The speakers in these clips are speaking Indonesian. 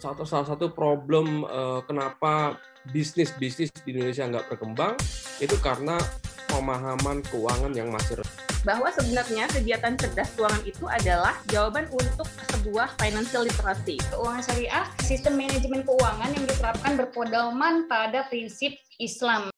satu salah satu problem uh, kenapa bisnis bisnis di Indonesia nggak berkembang itu karena pemahaman keuangan yang masih rendah. Bahwa sebenarnya kegiatan cerdas keuangan itu adalah jawaban untuk sebuah financial literacy. Keuangan syariah, sistem manajemen keuangan yang diterapkan berpedoman pada prinsip Islam.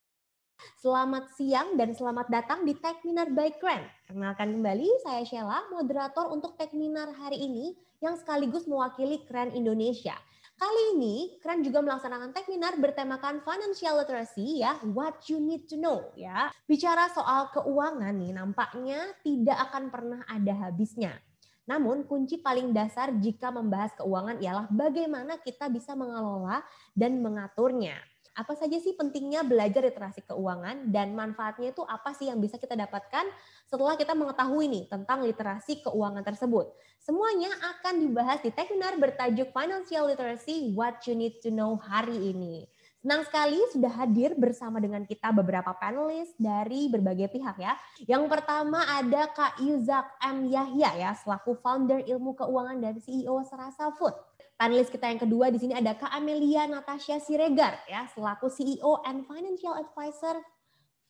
Selamat siang dan selamat datang di Techminar by Kren. Kenalkan kembali, saya Sheila, moderator untuk Techminar hari ini yang sekaligus mewakili Kren Indonesia. Kali ini, Kren juga melaksanakan Techminar bertemakan Financial Literacy ya, What You Need to Know ya. Bicara soal keuangan nih, nampaknya tidak akan pernah ada habisnya. Namun kunci paling dasar jika membahas keuangan ialah bagaimana kita bisa mengelola dan mengaturnya apa saja sih pentingnya belajar literasi keuangan dan manfaatnya itu apa sih yang bisa kita dapatkan setelah kita mengetahui nih tentang literasi keuangan tersebut. Semuanya akan dibahas di Techminar bertajuk Financial Literacy What You Need to Know hari ini. Senang sekali sudah hadir bersama dengan kita beberapa panelis dari berbagai pihak ya. Yang pertama ada Kak Yuzak M. Yahya ya, selaku founder ilmu keuangan dan CEO Serasa Food. Panelis kita yang kedua di sini ada Kak Amelia Natasha Siregar ya, selaku CEO and Financial Advisor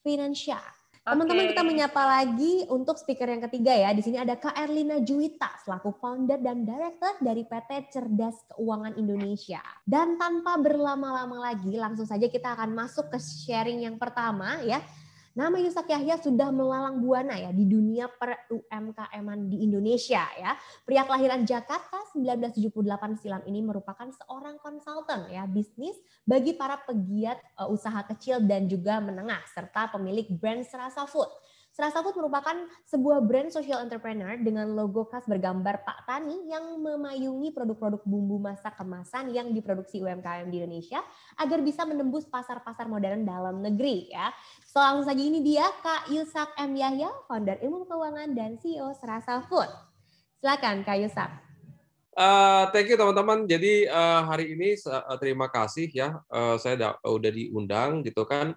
Financia. Teman-teman kita menyapa lagi untuk speaker yang ketiga ya. Di sini ada Kak Erlina Juwita selaku founder dan director dari PT Cerdas Keuangan Indonesia. Dan tanpa berlama-lama lagi, langsung saja kita akan masuk ke sharing yang pertama ya. Nama Yusak Yahya sudah melalang buana ya di dunia per UMKM di Indonesia ya. Pria kelahiran Jakarta 1978 silam ini merupakan seorang konsultan ya bisnis bagi para pegiat uh, usaha kecil dan juga menengah serta pemilik brand Serasa Food. Serasa Food merupakan sebuah brand social entrepreneur dengan logo khas bergambar Pak Tani yang memayungi produk-produk bumbu masak kemasan yang diproduksi UMKM di Indonesia agar bisa menembus pasar-pasar modern dalam negeri ya. So, langsung saja ini dia Kak Yusak M. Yahya, founder ilmu keuangan dan CEO Serasa Food. Silakan Kak Yusak. Uh, thank you teman-teman. Jadi uh, hari ini uh, terima kasih ya. Uh, saya udah, udah diundang gitu kan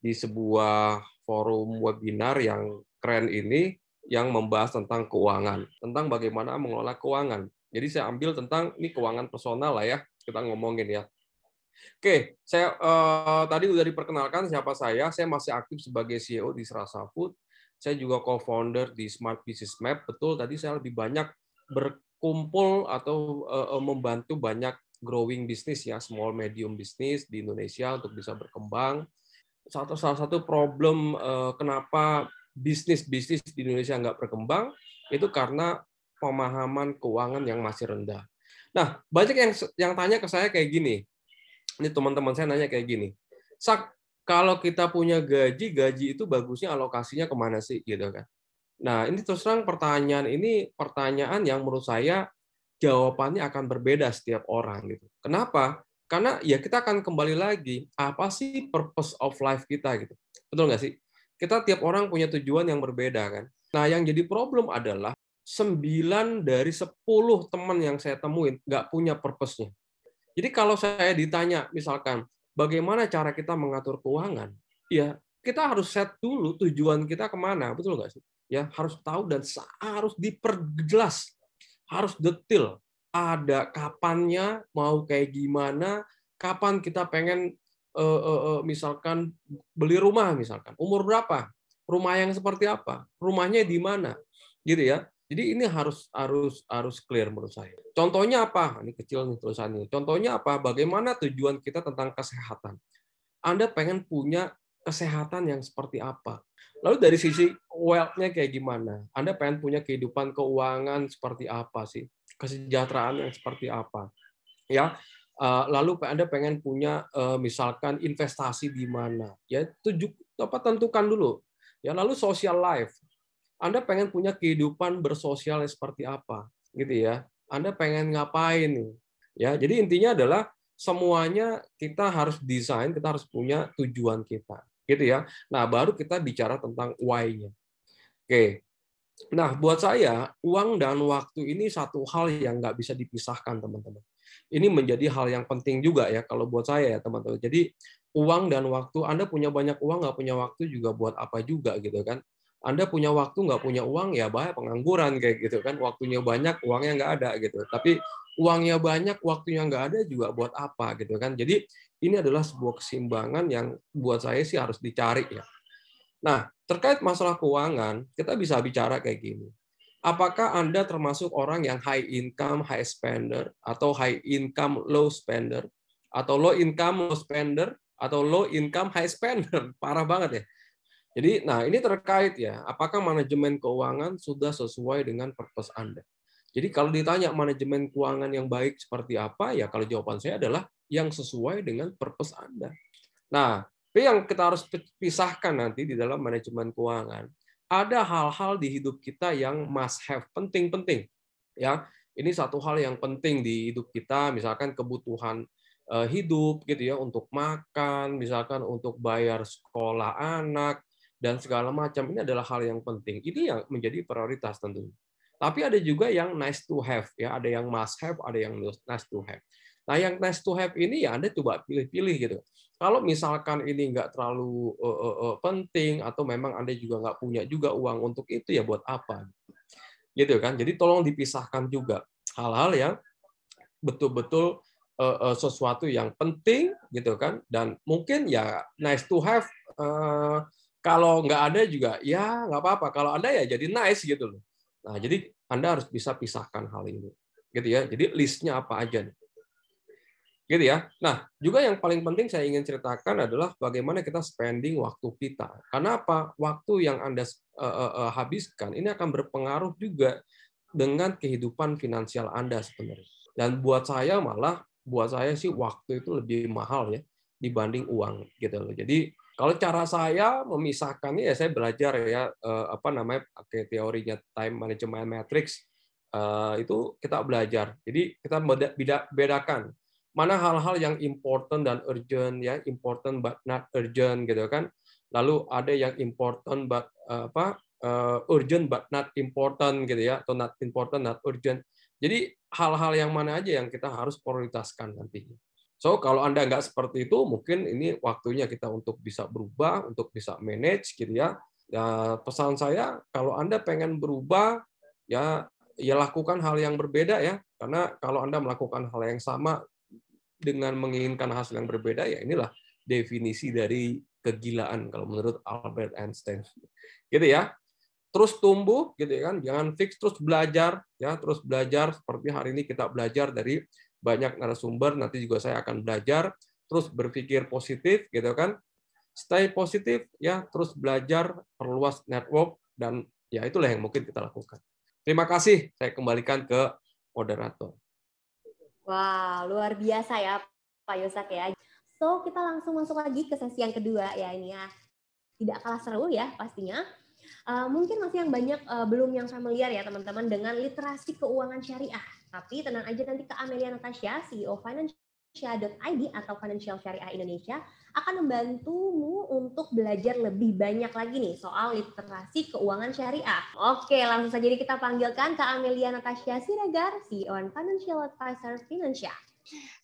di sebuah forum webinar yang keren ini yang membahas tentang keuangan, tentang bagaimana mengelola keuangan. Jadi saya ambil tentang ini keuangan personal lah ya, kita ngomongin ya. Oke, saya uh, tadi udah diperkenalkan siapa saya. Saya masih aktif sebagai CEO di Serasa Food. Saya juga co-founder di Smart Business Map. Betul, tadi saya lebih banyak berkumpul atau uh, membantu banyak growing bisnis ya, small medium bisnis di Indonesia untuk bisa berkembang satu salah satu problem uh, kenapa bisnis bisnis di Indonesia nggak berkembang itu karena pemahaman keuangan yang masih rendah. Nah banyak yang yang tanya ke saya kayak gini, ini teman-teman saya nanya kayak gini, sak kalau kita punya gaji gaji itu bagusnya alokasinya ke mana sih gitu kan? Nah ini terus terang pertanyaan ini pertanyaan yang menurut saya jawabannya akan berbeda setiap orang gitu. Kenapa? Karena ya kita akan kembali lagi, apa sih purpose of life kita gitu. Betul nggak sih? Kita tiap orang punya tujuan yang berbeda kan. Nah yang jadi problem adalah 9 dari 10 teman yang saya temuin nggak punya purpose-nya. Jadi kalau saya ditanya misalkan bagaimana cara kita mengatur keuangan, ya kita harus set dulu tujuan kita ke mana, betul nggak sih? Ya harus tahu dan harus diperjelas, harus detail ada kapannya, mau kayak gimana, kapan kita pengen uh, uh, uh, misalkan beli rumah misalkan, umur berapa, rumah yang seperti apa, rumahnya di mana, gitu ya. Jadi ini harus harus harus clear menurut saya. Contohnya apa? Ini kecil nih tulisannya. Contohnya apa? Bagaimana tujuan kita tentang kesehatan? Anda pengen punya kesehatan yang seperti apa? Lalu dari sisi wealth-nya kayak gimana? Anda pengen punya kehidupan keuangan seperti apa sih? Kesejahteraan yang seperti apa ya. Eh, lalu anda pengen punya eh, misalkan investasi di mana? Ya tujuh apa tentukan dulu. Ya lalu social life. Anda pengen punya kehidupan bersosial seperti apa? Gitu ya. Anda pengen ngapain ya jadi intinya adalah semuanya kita harus desain kita harus punya tujuan kita. Gitu ya. Nah baru kita bicara tentang why-nya. Oke Nah, buat saya, uang dan waktu ini satu hal yang nggak bisa dipisahkan, teman-teman. Ini menjadi hal yang penting juga ya, kalau buat saya ya, teman-teman. Jadi, uang dan waktu, Anda punya banyak uang, nggak punya waktu juga buat apa juga, gitu kan. Anda punya waktu, nggak punya uang, ya bahaya pengangguran, kayak gitu kan. Waktunya banyak, uangnya nggak ada, gitu. Tapi uangnya banyak, waktunya nggak ada juga buat apa gitu kan. Jadi ini adalah sebuah keseimbangan yang buat saya sih harus dicari ya. Nah, terkait masalah keuangan, kita bisa bicara kayak gini. Apakah Anda termasuk orang yang high income, high spender, atau high income, low spender, atau low income, low spender, atau low income, high spender? Parah banget ya. Jadi, nah ini terkait ya, apakah manajemen keuangan sudah sesuai dengan purpose Anda? Jadi kalau ditanya manajemen keuangan yang baik seperti apa, ya kalau jawaban saya adalah yang sesuai dengan purpose Anda. Nah, yang kita harus pisahkan nanti di dalam manajemen keuangan, ada hal-hal di hidup kita yang must have, penting-penting. Ya, ini satu hal yang penting di hidup kita, misalkan kebutuhan eh, hidup gitu ya untuk makan, misalkan untuk bayar sekolah anak dan segala macam ini adalah hal yang penting. Ini yang menjadi prioritas tentunya. Tapi ada juga yang nice to have ya, ada yang must have, ada yang nice to have. Nah, yang nice to have ini ya Anda coba pilih-pilih gitu. Kalau misalkan ini nggak terlalu uh, uh, uh, penting atau memang Anda juga nggak punya juga uang untuk itu ya buat apa? Gitu kan. Jadi tolong dipisahkan juga hal-hal yang betul-betul uh, uh, sesuatu yang penting gitu kan? Dan mungkin ya nice to have uh, kalau nggak ada juga ya nggak apa-apa. Kalau ada ya jadi nice gitu loh. Nah jadi anda harus bisa pisahkan hal ini gitu ya. Jadi listnya apa aja nih gitu ya. Nah, juga yang paling penting saya ingin ceritakan adalah bagaimana kita spending waktu kita. Karena apa? Waktu yang Anda uh, uh, habiskan ini akan berpengaruh juga dengan kehidupan finansial Anda sebenarnya. Dan buat saya malah buat saya sih waktu itu lebih mahal ya dibanding uang gitu loh. Jadi kalau cara saya memisahkannya ya saya belajar ya apa namanya pakai teorinya time management matrix itu kita belajar. Jadi kita bedakan mana hal-hal yang important dan urgent ya important but not urgent gitu kan. Lalu ada yang important but apa uh, urgent but not important gitu ya atau not important not urgent. Jadi hal-hal yang mana aja yang kita harus prioritaskan nantinya. So kalau anda nggak seperti itu mungkin ini waktunya kita untuk bisa berubah untuk bisa manage gitu ya. Ya pesan saya kalau anda pengen berubah ya ya lakukan hal yang berbeda ya. Karena kalau anda melakukan hal yang sama dengan menginginkan hasil yang berbeda ya inilah definisi dari kegilaan kalau menurut Albert Einstein. Gitu ya. Terus tumbuh gitu ya kan, jangan fix terus belajar ya, terus belajar seperti hari ini kita belajar dari banyak narasumber, nanti juga saya akan belajar, terus berpikir positif gitu kan. Stay positif ya, terus belajar, perluas network dan ya itulah yang mungkin kita lakukan. Terima kasih, saya kembalikan ke moderator. Wah, luar biasa ya Pak Yosak ya. So, kita langsung masuk lagi ke sesi yang kedua ya ini ya. Tidak kalah seru ya pastinya. Uh, mungkin masih yang banyak uh, belum yang familiar ya teman-teman dengan literasi keuangan syariah. Tapi tenang aja nanti ke Amelia Natasha, CEO Financial Financial.id atau Financial Syariah Indonesia akan membantumu untuk belajar lebih banyak lagi nih soal literasi keuangan syariah. Oke, langsung saja kita panggilkan ke Amelia Natasha Siregar, CEO Financial Advisor Financial.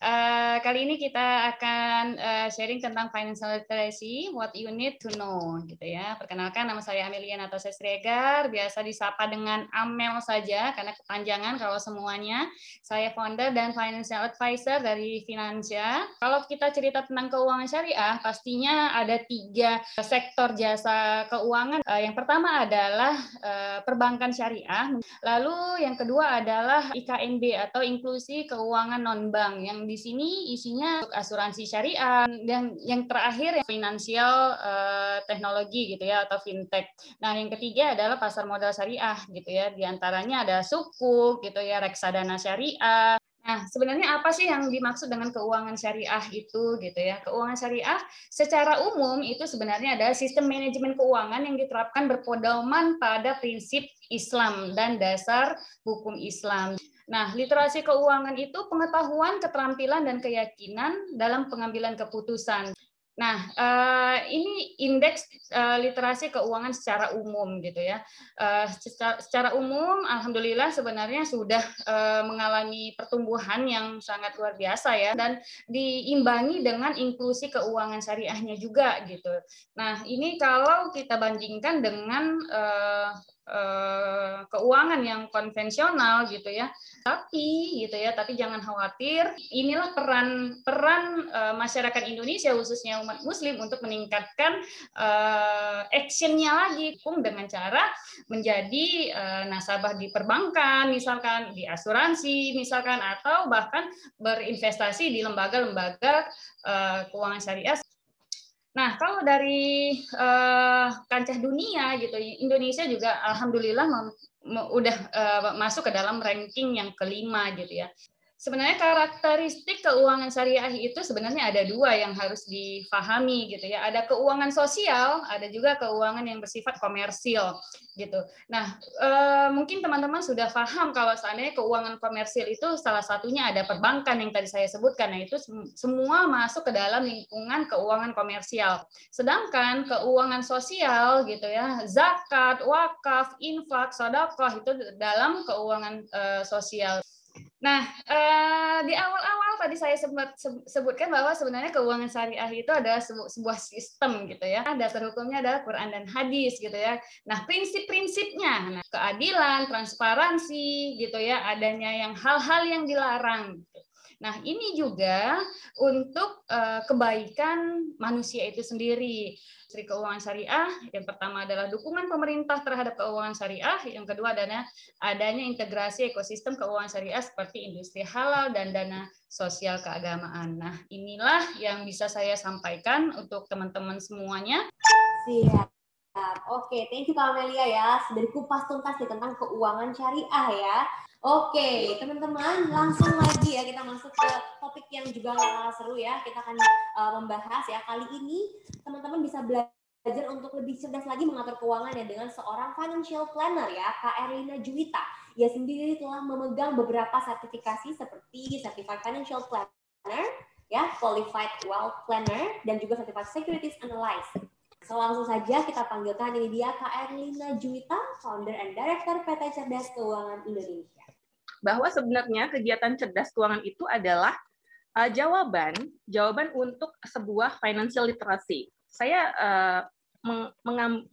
Uh, kali ini kita akan uh, sharing tentang financial literacy, what you need to know, gitu ya. Perkenalkan, nama saya Amelia Natasha Sregar, biasa disapa dengan Amel saja, karena kepanjangan kalau semuanya. Saya founder dan financial advisor dari Finansia. Kalau kita cerita tentang keuangan syariah, pastinya ada tiga sektor jasa keuangan. Uh, yang pertama adalah uh, perbankan syariah, lalu yang kedua adalah IKNB atau inklusi keuangan non-bank bank yang di sini isinya asuransi syariah dan yang terakhir yang finansial uh, teknologi gitu ya atau fintech. Nah, yang ketiga adalah pasar modal syariah gitu ya. Di antaranya ada suku gitu ya, reksadana syariah, Nah, sebenarnya apa sih yang dimaksud dengan keuangan syariah itu gitu ya? Keuangan syariah secara umum itu sebenarnya adalah sistem manajemen keuangan yang diterapkan berpedoman pada prinsip Islam dan dasar hukum Islam. Nah, literasi keuangan itu pengetahuan, keterampilan, dan keyakinan dalam pengambilan keputusan. Nah, uh, ini indeks uh, literasi keuangan secara umum gitu ya. Uh, secara, umum, alhamdulillah sebenarnya sudah mengalami pertumbuhan yang sangat luar biasa ya, dan diimbangi dengan inklusi keuangan syariahnya juga gitu. Nah, ini kalau kita bandingkan dengan keuangan yang konvensional gitu ya. Tapi gitu ya, tapi jangan khawatir, inilah peran peran uh, masyarakat Indonesia khususnya umat muslim untuk meningkatkan uh, actionnya lagi dengan cara menjadi nasabah di perbankan misalkan, di asuransi misalkan atau bahkan berinvestasi di lembaga-lembaga keuangan syariah Nah, kalau dari uh, kancah dunia gitu, Indonesia juga alhamdulillah udah uh, masuk ke dalam ranking yang kelima gitu ya sebenarnya karakteristik keuangan syariah itu sebenarnya ada dua yang harus difahami gitu ya. Ada keuangan sosial, ada juga keuangan yang bersifat komersil gitu. Nah, eh, mungkin teman-teman sudah paham kalau seandainya keuangan komersil itu salah satunya ada perbankan yang tadi saya sebutkan. Nah, itu semua masuk ke dalam lingkungan keuangan komersial. Sedangkan keuangan sosial gitu ya, zakat, wakaf, infak, sedekah itu dalam keuangan eh, sosial. Nah, eh, di awal-awal tadi saya sempat sebutkan bahwa sebenarnya keuangan syariah itu adalah sebuah sistem gitu ya. Dasar hukumnya adalah Quran dan hadis gitu ya. Nah, prinsip-prinsipnya, nah, keadilan, transparansi gitu ya, adanya yang hal-hal yang dilarang. Nah, ini juga untuk uh, kebaikan manusia itu sendiri. Sri Keuangan Syariah, yang pertama adalah dukungan pemerintah terhadap keuangan syariah, yang kedua adalah adanya integrasi ekosistem keuangan syariah seperti industri halal dan dana sosial keagamaan. Nah, inilah yang bisa saya sampaikan untuk teman-teman semuanya. Siap. Oke, thank you Kak Amelia ya. Dari kupas tuntas nih tentang keuangan syariah ya. Oke, teman-teman, langsung lagi ya kita masuk ke topik yang juga kalah seru ya. Kita akan uh, membahas ya kali ini teman-teman bisa belajar untuk lebih cerdas lagi mengatur keuangan ya dengan seorang financial planner ya, Kak Erlina Juwita. Ia sendiri telah memegang beberapa sertifikasi seperti Certified Financial Planner, ya, Qualified Wealth Planner, dan juga Certified Securities Analyst. So, langsung saja kita panggilkan ini dia Kak Erlina Juwita, Founder and Director PT Cerdas Keuangan Indonesia bahwa sebenarnya kegiatan cerdas keuangan itu adalah uh, jawaban jawaban untuk sebuah financial literacy. Saya uh,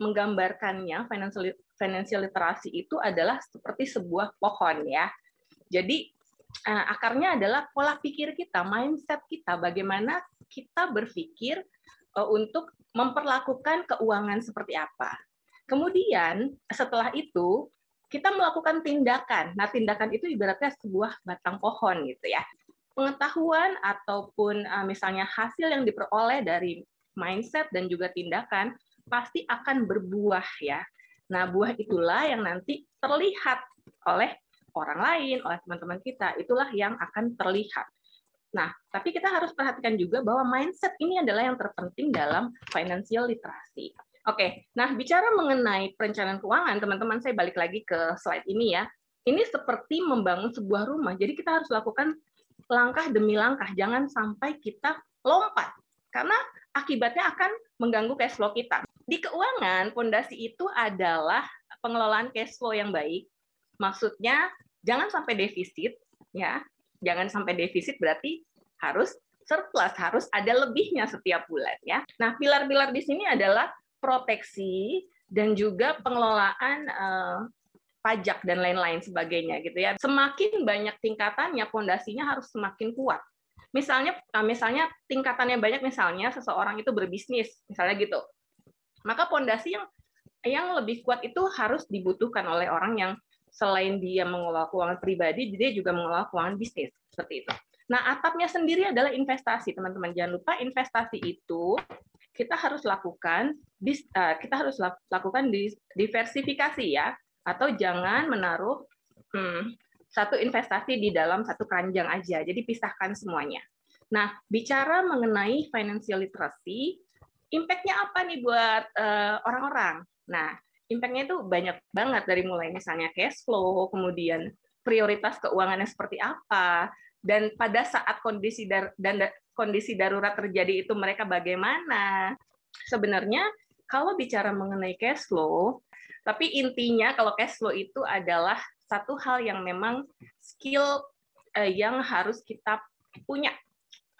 menggambarkannya financial financial literacy itu adalah seperti sebuah pohon ya. Jadi uh, akarnya adalah pola pikir kita, mindset kita, bagaimana kita berpikir untuk memperlakukan keuangan seperti apa. Kemudian setelah itu kita melakukan tindakan. Nah, tindakan itu ibaratnya sebuah batang pohon gitu ya. Pengetahuan ataupun uh, misalnya hasil yang diperoleh dari mindset dan juga tindakan pasti akan berbuah ya. Nah, buah itulah yang nanti terlihat oleh orang lain, oleh teman-teman kita. Itulah yang akan terlihat. Nah, tapi kita harus perhatikan juga bahwa mindset ini adalah yang terpenting dalam financial literasi. Oke, nah bicara mengenai perencanaan keuangan, teman-teman saya balik lagi ke slide ini ya. Ini seperti membangun sebuah rumah, jadi kita harus lakukan langkah demi langkah, jangan sampai kita lompat, karena akibatnya akan mengganggu cash flow kita. Di keuangan, fondasi itu adalah pengelolaan cash flow yang baik. Maksudnya jangan sampai defisit, ya. Jangan sampai defisit berarti harus surplus, harus ada lebihnya setiap bulan, ya. Nah, pilar-pilar di sini adalah proteksi dan juga pengelolaan uh, pajak dan lain-lain sebagainya gitu ya. Semakin banyak tingkatannya, pondasinya harus semakin kuat. Misalnya eh, misalnya tingkatannya banyak misalnya seseorang itu berbisnis, misalnya gitu. Maka pondasi yang yang lebih kuat itu harus dibutuhkan oleh orang yang selain dia mengelola keuangan pribadi, dia juga mengelola keuangan bisnis. Seperti itu. Nah, atapnya sendiri adalah investasi, teman-teman. Jangan lupa investasi itu kita harus lakukan eh, kita harus lakukan diversifikasi ya. Atau jangan menaruh hmm, satu investasi di dalam satu keranjang aja. Jadi pisahkan semuanya. Nah bicara mengenai financial literacy impactnya apa nih buat uh, orang-orang? Nah impactnya itu banyak banget dari mulai misalnya cash flow kemudian prioritas keuangannya seperti apa dan pada saat kondisi dar dan kondisi darurat terjadi itu mereka bagaimana. Sebenarnya kalau bicara mengenai cash flow, tapi intinya kalau cash flow itu adalah satu hal yang memang skill uh, yang harus kita punya.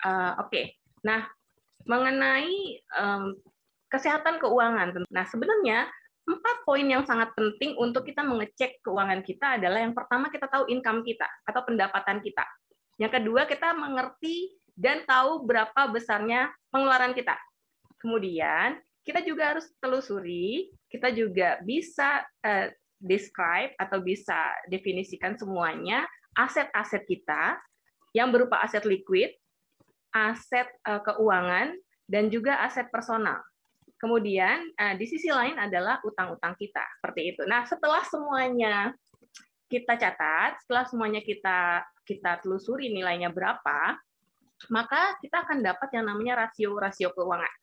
Uh, Oke, okay. nah mengenai um, kesehatan keuangan, nah sebenarnya empat poin yang sangat penting untuk kita mengecek keuangan kita adalah yang pertama kita tahu income kita atau pendapatan kita. Yang kedua kita mengerti dan tahu berapa besarnya pengeluaran kita. Kemudian kita juga harus telusuri, kita juga bisa uh, describe atau bisa definisikan semuanya aset-aset kita yang berupa aset liquid, aset uh, keuangan, dan juga aset personal. Kemudian uh, di sisi lain adalah utang-utang kita, seperti itu. Nah, setelah semuanya kita catat, setelah semuanya kita kita telusuri nilainya berapa, maka kita akan dapat yang namanya rasio-rasio keuangan.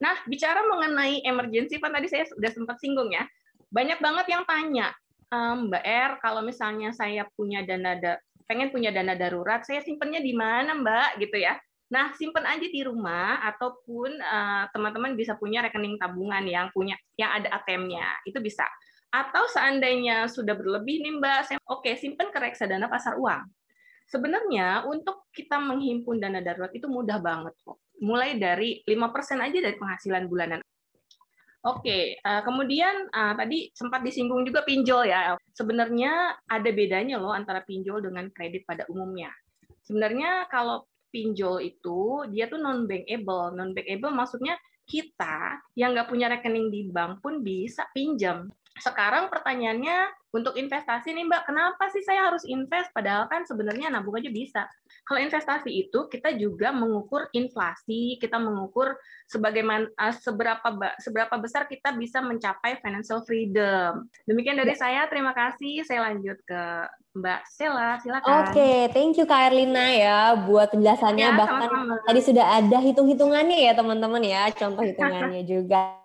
Nah, bicara mengenai emergency fund tadi saya sudah sempat singgung ya. Banyak banget yang tanya, Mbak R, kalau misalnya saya punya dana da pengen punya dana darurat, saya simpennya di mana, Mbak? Gitu ya. Nah, simpan aja di rumah ataupun teman-teman uh, bisa punya rekening tabungan yang punya yang ada ATM-nya. Itu bisa. Atau seandainya sudah berlebih nih, Mbak, oke, okay, simpan ke reksadana pasar uang. Sebenarnya untuk kita menghimpun dana darurat itu mudah banget kok. Mulai dari 5% aja dari penghasilan bulanan. Oke, uh, kemudian uh, tadi sempat disinggung juga pinjol ya. Sebenarnya ada bedanya loh antara pinjol dengan kredit pada umumnya. Sebenarnya kalau pinjol itu dia tuh non bankable. Non bankable maksudnya kita yang nggak punya rekening di bank pun bisa pinjam. Sekarang pertanyaannya untuk investasi nih Mbak, kenapa sih saya harus invest? Padahal kan sebenarnya nabung aja bisa. Kalau investasi itu kita juga mengukur inflasi, kita mengukur sebagaimana uh, seberapa seberapa besar kita bisa mencapai financial freedom. Demikian dari ya. saya, terima kasih. Saya lanjut ke Mbak Sela, silakan. Oke, okay, thank you Kak Erlina ya buat penjelasannya. Ya, Bahkan sama -sama. tadi sudah ada hitung-hitungannya ya teman-teman ya, contoh hitungannya juga.